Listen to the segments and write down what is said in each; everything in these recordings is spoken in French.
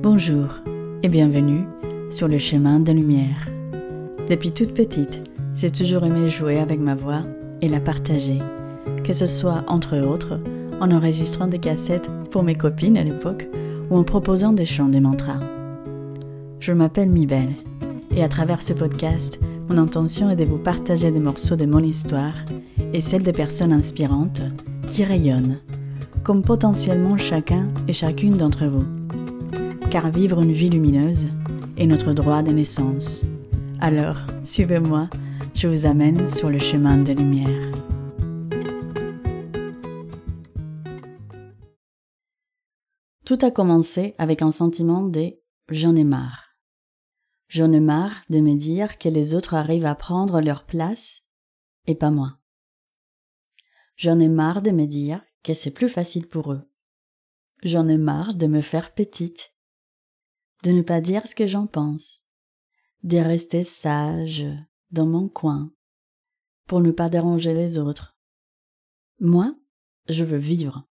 Bonjour et bienvenue sur le chemin de lumière. Depuis toute petite, j'ai toujours aimé jouer avec ma voix et la partager, que ce soit entre autres en enregistrant des cassettes pour mes copines à l'époque ou en proposant des chants des mantras. Je m'appelle Mibel et à travers ce podcast, mon intention est de vous partager des morceaux de mon histoire et celle des personnes inspirantes qui rayonnent, comme potentiellement chacun et chacune d'entre vous car vivre une vie lumineuse est notre droit de naissance. Alors, suivez-moi, je vous amène sur le chemin de lumière. Tout a commencé avec un sentiment de j'en ai marre. J'en ai marre de me dire que les autres arrivent à prendre leur place et pas moi. J'en ai marre de me dire que c'est plus facile pour eux. J'en ai marre de me faire petite de ne pas dire ce que j'en pense, de rester sage dans mon coin, pour ne pas déranger les autres. Moi, je veux vivre.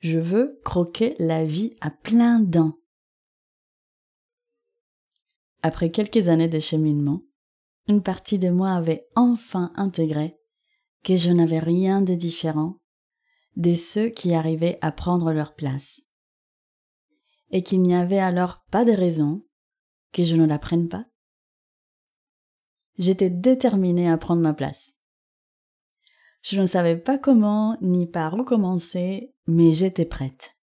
Je veux croquer la vie à plein dents. Après quelques années de cheminement, une partie de moi avait enfin intégré que je n'avais rien de différent de ceux qui arrivaient à prendre leur place et qu'il n'y avait alors pas de raison que je ne la prenne pas. J'étais déterminée à prendre ma place. Je ne savais pas comment ni par où commencer, mais j'étais prête.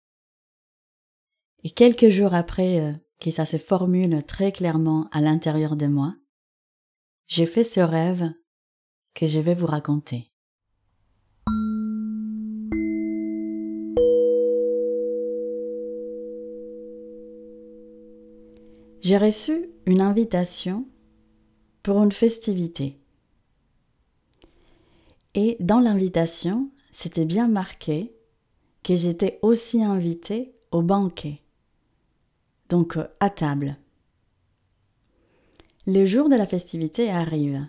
Et quelques jours après euh, que ça se formule très clairement à l'intérieur de moi, j'ai fait ce rêve que je vais vous raconter. J'ai reçu une invitation pour une festivité. Et dans l'invitation, c'était bien marqué que j'étais aussi invitée au banquet, donc euh, à table. Le jour de la festivité arrive,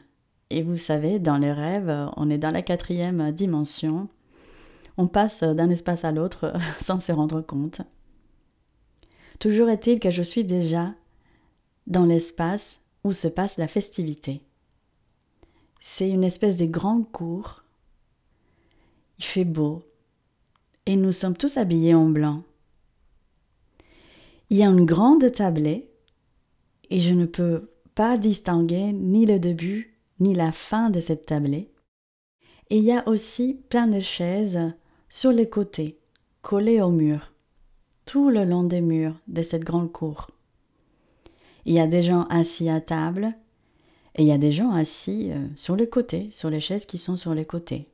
et vous savez, dans les rêves, on est dans la quatrième dimension, on passe d'un espace à l'autre sans se rendre compte. Toujours est-il que je suis déjà dans l'espace où se passe la festivité. C'est une espèce de grande cour. Il fait beau et nous sommes tous habillés en blanc. Il y a une grande tablée et je ne peux pas distinguer ni le début ni la fin de cette tablée. Et il y a aussi plein de chaises sur les côtés, collées au mur, tout le long des murs de cette grande cour. Il y a des gens assis à table et il y a des gens assis euh, sur les côtés, sur les chaises qui sont sur les côtés.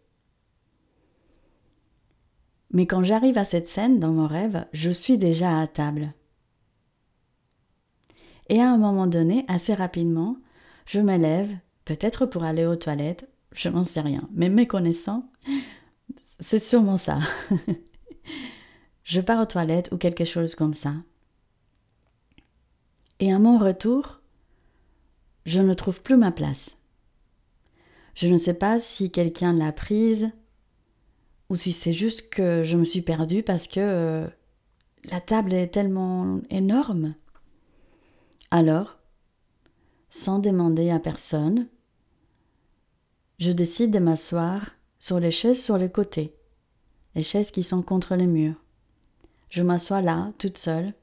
Mais quand j'arrive à cette scène dans mon rêve, je suis déjà à table. Et à un moment donné, assez rapidement, je me lève, peut-être pour aller aux toilettes, je n'en sais rien, mais me connaissant, c'est sûrement ça. je pars aux toilettes ou quelque chose comme ça. Et à mon retour, je ne trouve plus ma place. Je ne sais pas si quelqu'un l'a prise ou si c'est juste que je me suis perdue parce que euh, la table est tellement énorme. Alors, sans demander à personne, je décide de m'asseoir sur les chaises sur les côtés, les chaises qui sont contre les murs. Je m'assois là, toute seule,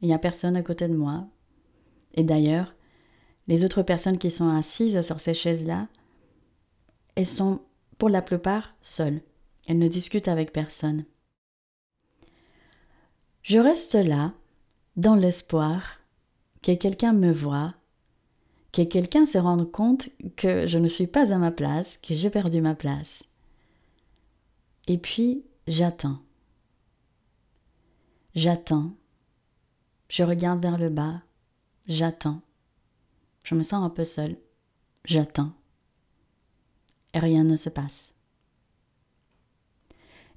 il n'y a personne à côté de moi, et d'ailleurs, les autres personnes qui sont assises sur ces chaises-là, elles sont pour la plupart seules. Elles ne discutent avec personne. Je reste là, dans l'espoir que quelqu'un me voie, que quelqu'un se rende compte que je ne suis pas à ma place, que j'ai perdu ma place. Et puis, j'attends. J'attends. Je regarde vers le bas. J'attends. Je me sens un peu seule. J'attends. Et rien ne se passe.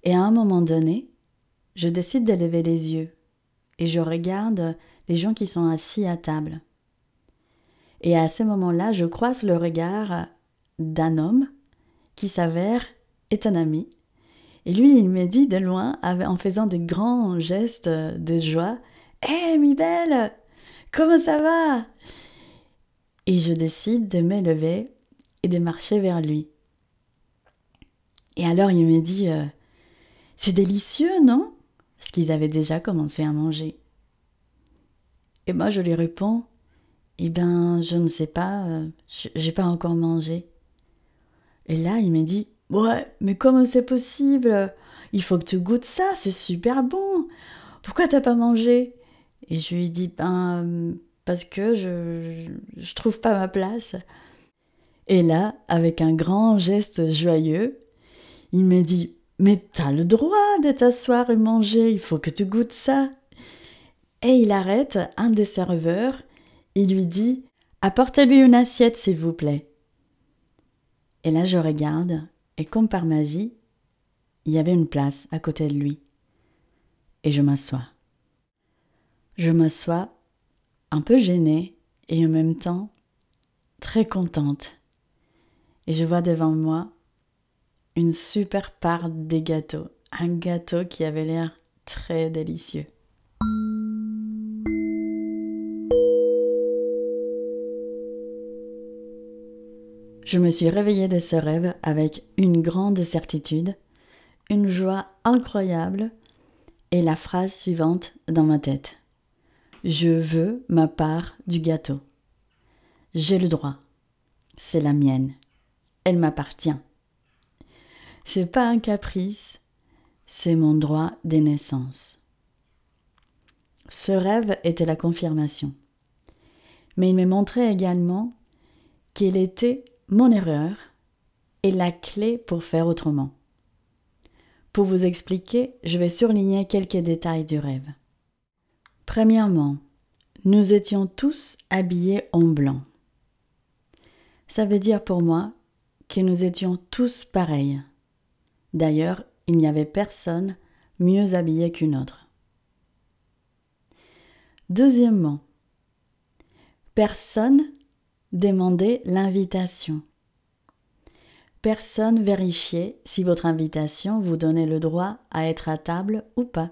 Et à un moment donné, je décide de lever les yeux et je regarde les gens qui sont assis à table. Et à ce moment-là, je croise le regard d'un homme qui s'avère est un ami. Et lui, il me dit de loin, en faisant des grands gestes de joie, Hé, mi belle Comment ça va? Et je décide de me lever et de marcher vers lui. Et alors il me dit euh, C'est délicieux, non Parce qu'ils avaient déjà commencé à manger. Et moi je lui réponds Eh ben, je ne sais pas, euh, j'ai pas encore mangé. Et là il me dit Ouais, mais comment c'est possible? Il faut que tu goûtes ça, c'est super bon. Pourquoi t'as pas mangé? Et je lui dis Ben, parce que je, je trouve pas ma place. Et là, avec un grand geste joyeux, il me dit Mais t'as le droit de t'asseoir et manger, il faut que tu goûtes ça. Et il arrête un des serveurs, il lui dit Apportez-lui une assiette, s'il vous plaît. Et là, je regarde, et comme par magie, il y avait une place à côté de lui. Et je m'assois. Je m'assois un peu gênée et en même temps très contente. Et je vois devant moi une super part des gâteaux. Un gâteau qui avait l'air très délicieux. Je me suis réveillée de ce rêve avec une grande certitude, une joie incroyable et la phrase suivante dans ma tête. Je veux ma part du gâteau. J'ai le droit. C'est la mienne. Elle m'appartient. C'est pas un caprice, c'est mon droit des naissances. Ce rêve était la confirmation. Mais il me montrait également qu'il était mon erreur et la clé pour faire autrement. Pour vous expliquer, je vais surligner quelques détails du rêve. Premièrement, nous étions tous habillés en blanc. Ça veut dire pour moi que nous étions tous pareils. D'ailleurs, il n'y avait personne mieux habillé qu'une autre. Deuxièmement, personne demandait l'invitation. Personne vérifiait si votre invitation vous donnait le droit à être à table ou pas.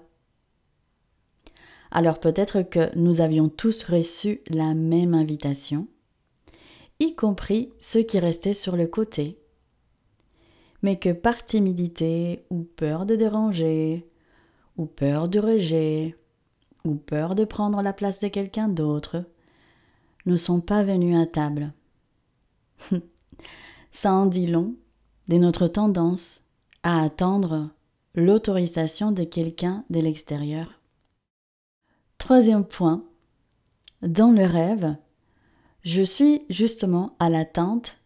Alors peut-être que nous avions tous reçu la même invitation, y compris ceux qui restaient sur le côté mais que par timidité ou peur de déranger, ou peur du rejet, ou peur de prendre la place de quelqu'un d'autre, ne sont pas venus à table. Ça en dit long de notre tendance à attendre l'autorisation de quelqu'un de l'extérieur. Troisième point, dans le rêve, je suis justement à l'attente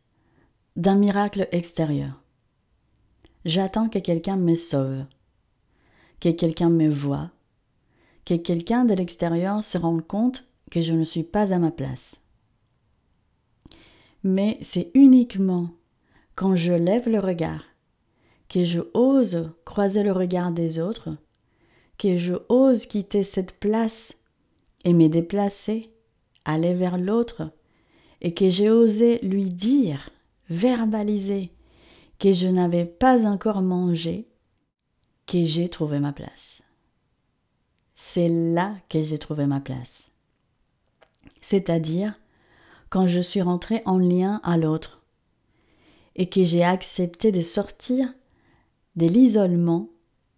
d'un miracle extérieur. J'attends que quelqu'un me sauve, que quelqu'un me voie, que quelqu'un de l'extérieur se rende compte que je ne suis pas à ma place. Mais c'est uniquement quand je lève le regard, que je ose croiser le regard des autres, que je ose quitter cette place et me déplacer, aller vers l'autre, et que j'ai osé lui dire, verbaliser, que je n'avais pas encore mangé, que j'ai trouvé ma place. C'est là que j'ai trouvé ma place. C'est-à-dire quand je suis rentrée en lien à l'autre et que j'ai accepté de sortir de l'isolement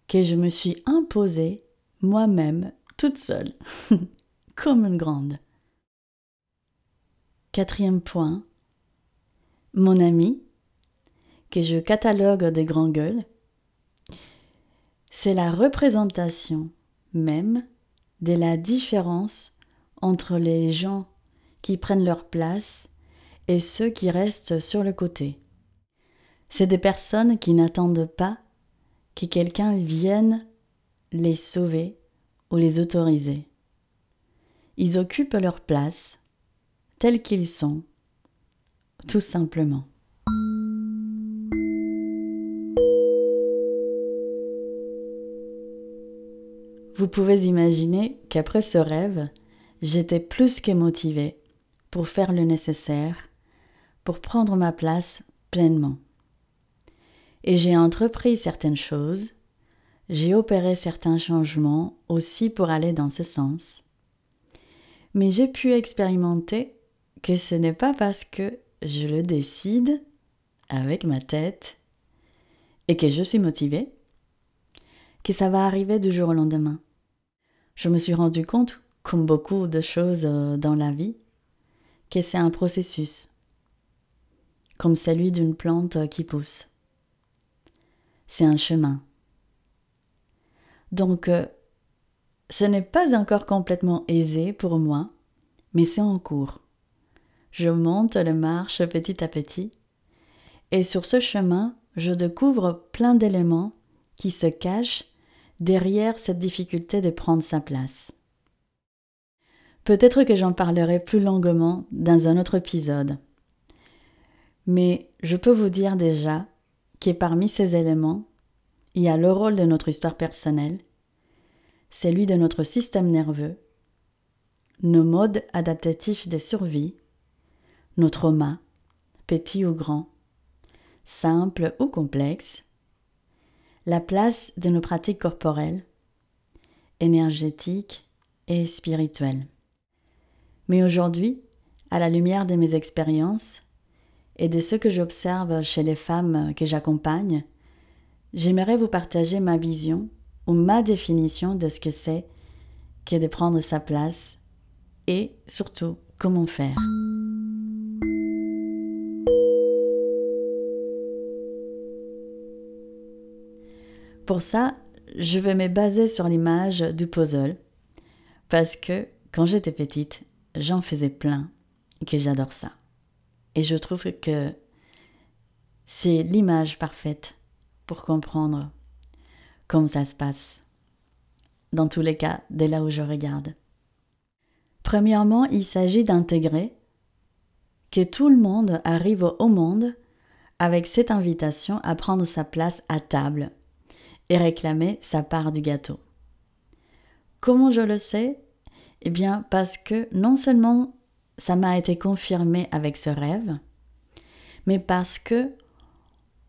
que je me suis imposé moi-même toute seule, comme une grande. Quatrième point, mon ami que je catalogue des grands gueules, c'est la représentation même de la différence entre les gens qui prennent leur place et ceux qui restent sur le côté. C'est des personnes qui n'attendent pas que quelqu'un vienne les sauver ou les autoriser. Ils occupent leur place tels qu'ils sont, tout simplement. Vous pouvez imaginer qu'après ce rêve, j'étais plus que motivée pour faire le nécessaire, pour prendre ma place pleinement. Et j'ai entrepris certaines choses, j'ai opéré certains changements aussi pour aller dans ce sens. Mais j'ai pu expérimenter que ce n'est pas parce que je le décide avec ma tête et que je suis motivée que ça va arriver du jour au lendemain. Je me suis rendu compte, comme beaucoup de choses euh, dans la vie, que c'est un processus, comme celui d'une plante qui pousse. C'est un chemin. Donc, euh, ce n'est pas encore complètement aisé pour moi, mais c'est en cours. Je monte les marches petit à petit, et sur ce chemin, je découvre plein d'éléments qui se cachent derrière cette difficulté de prendre sa place. Peut-être que j'en parlerai plus longuement dans un autre épisode. Mais je peux vous dire déjà que parmi ces éléments, il y a le rôle de notre histoire personnelle, celui de notre système nerveux, nos modes adaptatifs de survie, nos traumas, petits ou grands, simples ou complexes, la place de nos pratiques corporelles, énergétiques et spirituelles. Mais aujourd'hui, à la lumière de mes expériences et de ce que j'observe chez les femmes que j'accompagne, j'aimerais vous partager ma vision ou ma définition de ce que c'est que de prendre sa place et surtout comment faire. Pour ça, je vais me baser sur l'image du puzzle parce que quand j'étais petite, j'en faisais plein et que j'adore ça. Et je trouve que c'est l'image parfaite pour comprendre comment ça se passe. Dans tous les cas, dès là où je regarde. Premièrement, il s'agit d'intégrer que tout le monde arrive au monde avec cette invitation à prendre sa place à table et réclamer sa part du gâteau. Comment je le sais? Eh bien parce que non seulement ça m'a été confirmé avec ce rêve, mais parce que,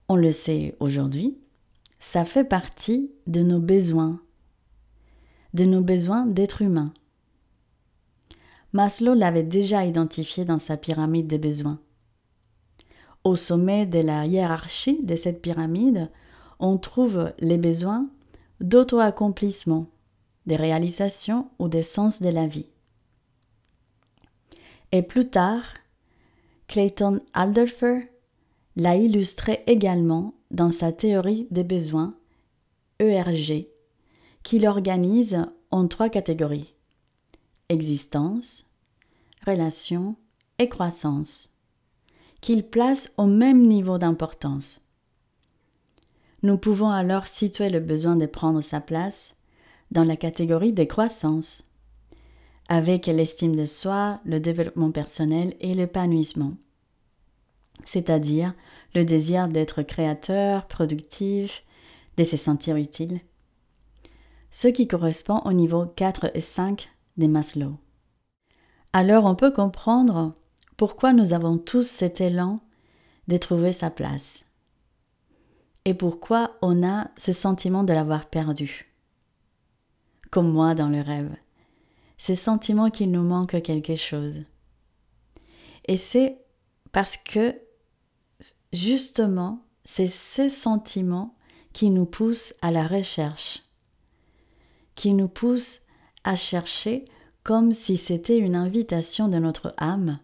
on le sait aujourd'hui, ça fait partie de nos besoins, de nos besoins d'être humain. Maslow l'avait déjà identifié dans sa pyramide des besoins. Au sommet de la hiérarchie de cette pyramide, on trouve les besoins d'auto-accomplissement, des réalisations ou des sens de la vie. Et plus tard, Clayton Alderfer l'a illustré également dans sa théorie des besoins, ERG, qui l'organise en trois catégories existence, relation et croissance, qu'il place au même niveau d'importance. Nous pouvons alors situer le besoin de prendre sa place dans la catégorie des croissances, avec l'estime de soi, le développement personnel et l'épanouissement, c'est-à-dire le désir d'être créateur, productif, de se sentir utile, ce qui correspond au niveau 4 et 5 des Maslow. Alors on peut comprendre pourquoi nous avons tous cet élan de trouver sa place et pourquoi on a ce sentiment de l'avoir perdu. Comme moi dans le rêve. Ce sentiment qu'il nous manque quelque chose. Et c'est parce que justement, c'est ce sentiment qui nous pousse à la recherche, qui nous pousse à chercher comme si c'était une invitation de notre âme,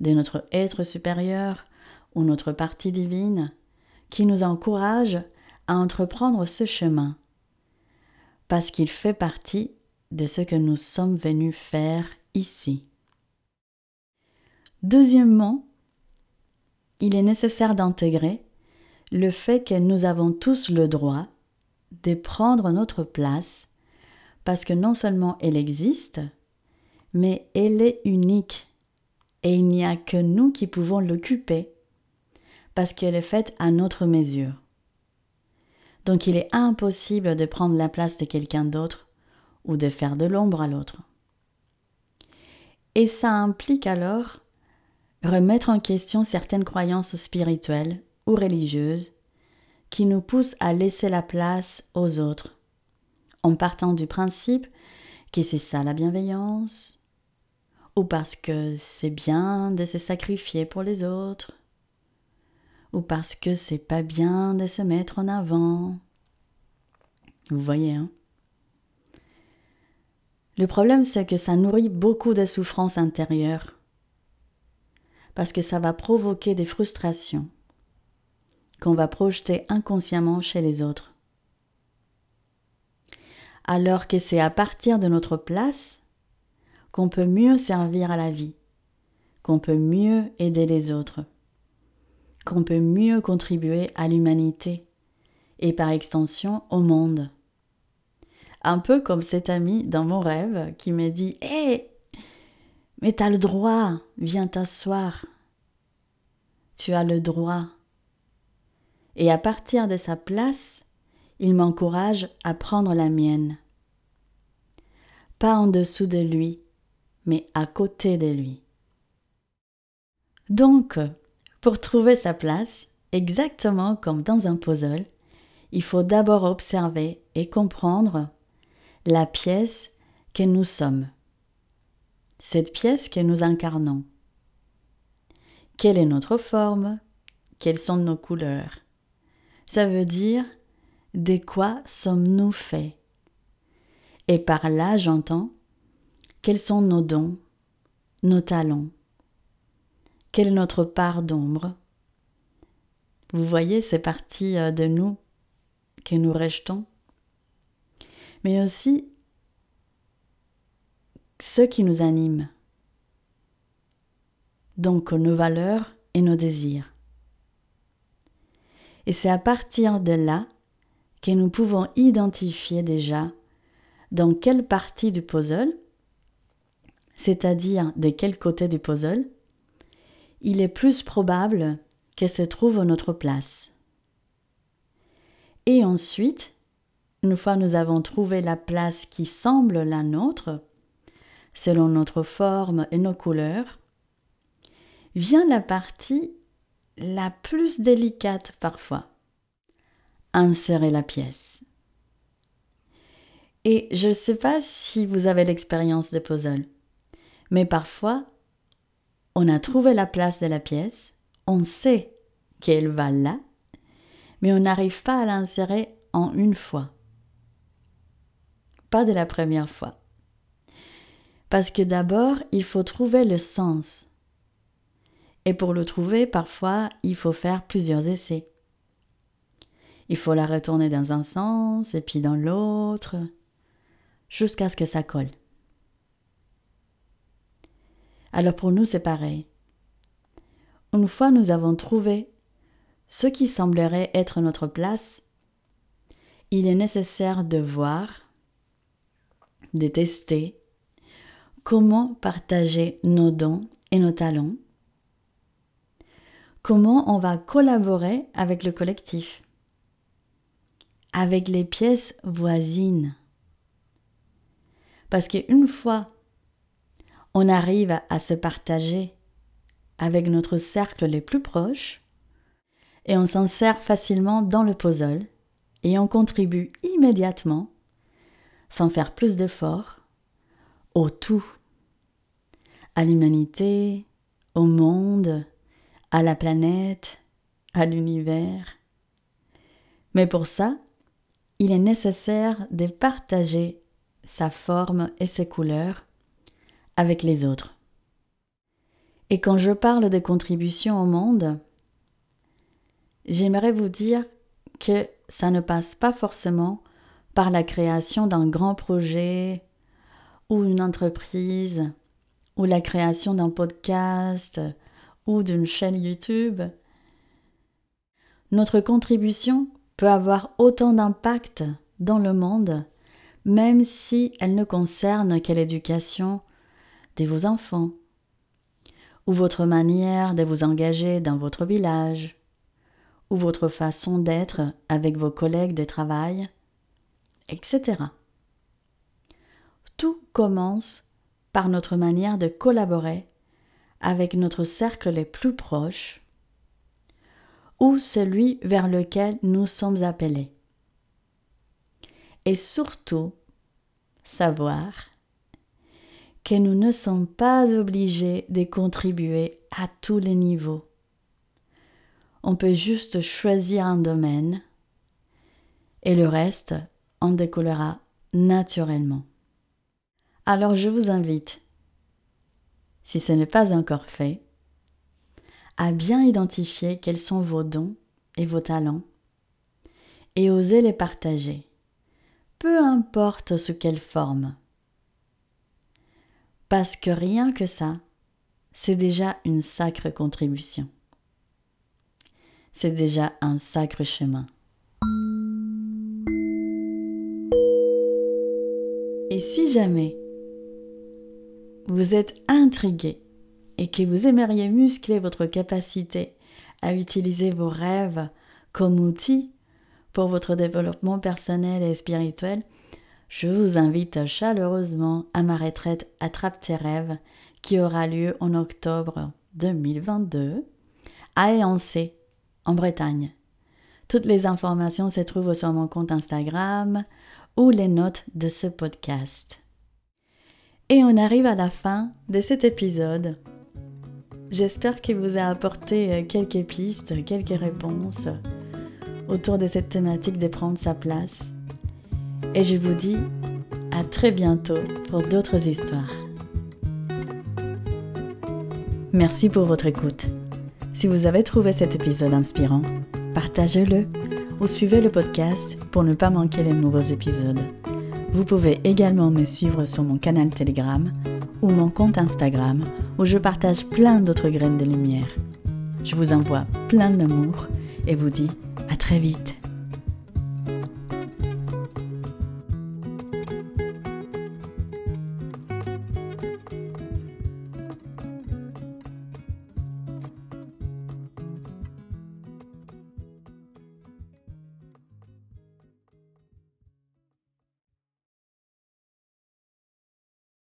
de notre être supérieur ou notre partie divine, qui nous encourage à entreprendre ce chemin, parce qu'il fait partie de ce que nous sommes venus faire ici. Deuxièmement, il est nécessaire d'intégrer le fait que nous avons tous le droit de prendre notre place, parce que non seulement elle existe, mais elle est unique, et il n'y a que nous qui pouvons l'occuper parce qu'elle est faite à notre mesure. Donc il est impossible de prendre la place de quelqu'un d'autre ou de faire de l'ombre à l'autre. Et ça implique alors remettre en question certaines croyances spirituelles ou religieuses qui nous poussent à laisser la place aux autres, en partant du principe que c'est ça la bienveillance, ou parce que c'est bien de se sacrifier pour les autres, ou parce que c'est pas bien de se mettre en avant. Vous voyez, hein? Le problème, c'est que ça nourrit beaucoup de souffrances intérieures, parce que ça va provoquer des frustrations qu'on va projeter inconsciemment chez les autres. Alors que c'est à partir de notre place qu'on peut mieux servir à la vie, qu'on peut mieux aider les autres, qu'on peut mieux contribuer à l'humanité et par extension au monde. Un peu comme cet ami dans mon rêve qui me dit Hé, mais t'as le droit, viens t'asseoir. Tu as le droit. Et à partir de sa place, il m'encourage à prendre la mienne. Pas en dessous de lui, mais à côté de lui. Donc, pour trouver sa place, exactement comme dans un puzzle, il faut d'abord observer et comprendre la pièce que nous sommes, cette pièce que nous incarnons. Quelle est notre forme? Quelles sont nos couleurs? Ça veut dire de quoi sommes-nous faits? Et par là, j'entends quels sont nos dons, nos talents? Quelle est notre part d'ombre? Vous voyez ces parties euh, de nous que nous rejetons Mais aussi ce qui nous anime, donc nos valeurs et nos désirs. Et c'est à partir de là que nous pouvons identifier déjà dans quelle partie du puzzle c'est-à-dire de quel côté du puzzle, il est plus probable qu'elle se trouve notre place. Et ensuite, une fois nous avons trouvé la place qui semble la nôtre, selon notre forme et nos couleurs, vient la partie la plus délicate parfois. Insérer la pièce. Et je ne sais pas si vous avez l'expérience des puzzles. Mais parfois, on a trouvé la place de la pièce, on sait qu'elle va là, mais on n'arrive pas à l'insérer en une fois. Pas de la première fois. Parce que d'abord, il faut trouver le sens. Et pour le trouver, parfois, il faut faire plusieurs essais. Il faut la retourner dans un sens et puis dans l'autre, jusqu'à ce que ça colle. Alors pour nous, c'est pareil. Une fois nous avons trouvé ce qui semblerait être notre place, il est nécessaire de voir, de tester comment partager nos dons et nos talents, comment on va collaborer avec le collectif, avec les pièces voisines. Parce qu'une fois on arrive à se partager avec notre cercle les plus proches et on s'insère facilement dans le puzzle et on contribue immédiatement, sans faire plus d'efforts, au tout, à l'humanité, au monde, à la planète, à l'univers. Mais pour ça, il est nécessaire de partager sa forme et ses couleurs avec les autres. Et quand je parle de contribution au monde, j'aimerais vous dire que ça ne passe pas forcément par la création d'un grand projet ou une entreprise ou la création d'un podcast ou d'une chaîne YouTube. Notre contribution peut avoir autant d'impact dans le monde, même si elle ne concerne que l'éducation de vos enfants, ou votre manière de vous engager dans votre village, ou votre façon d'être avec vos collègues de travail, etc. Tout commence par notre manière de collaborer avec notre cercle les plus proches ou celui vers lequel nous sommes appelés. Et surtout, savoir que nous ne sommes pas obligés de contribuer à tous les niveaux. On peut juste choisir un domaine et le reste en découlera naturellement. Alors je vous invite, si ce n'est pas encore fait, à bien identifier quels sont vos dons et vos talents et oser les partager, peu importe sous quelle forme. Parce que rien que ça, c'est déjà une sacre contribution. C'est déjà un sacre chemin. Et si jamais vous êtes intrigué et que vous aimeriez muscler votre capacité à utiliser vos rêves comme outil pour votre développement personnel et spirituel, je vous invite chaleureusement à ma retraite Attrape tes rêves qui aura lieu en octobre 2022 à Éancé, en Bretagne. Toutes les informations se trouvent sur mon compte Instagram ou les notes de ce podcast. Et on arrive à la fin de cet épisode. J'espère qu'il vous a apporté euh, quelques pistes, quelques réponses autour de cette thématique de prendre sa place. Et je vous dis à très bientôt pour d'autres histoires. Merci pour votre écoute. Si vous avez trouvé cet épisode inspirant, partagez-le ou suivez le podcast pour ne pas manquer les nouveaux épisodes. Vous pouvez également me suivre sur mon canal Telegram ou mon compte Instagram où je partage plein d'autres graines de lumière. Je vous envoie plein d'amour et vous dis à très vite.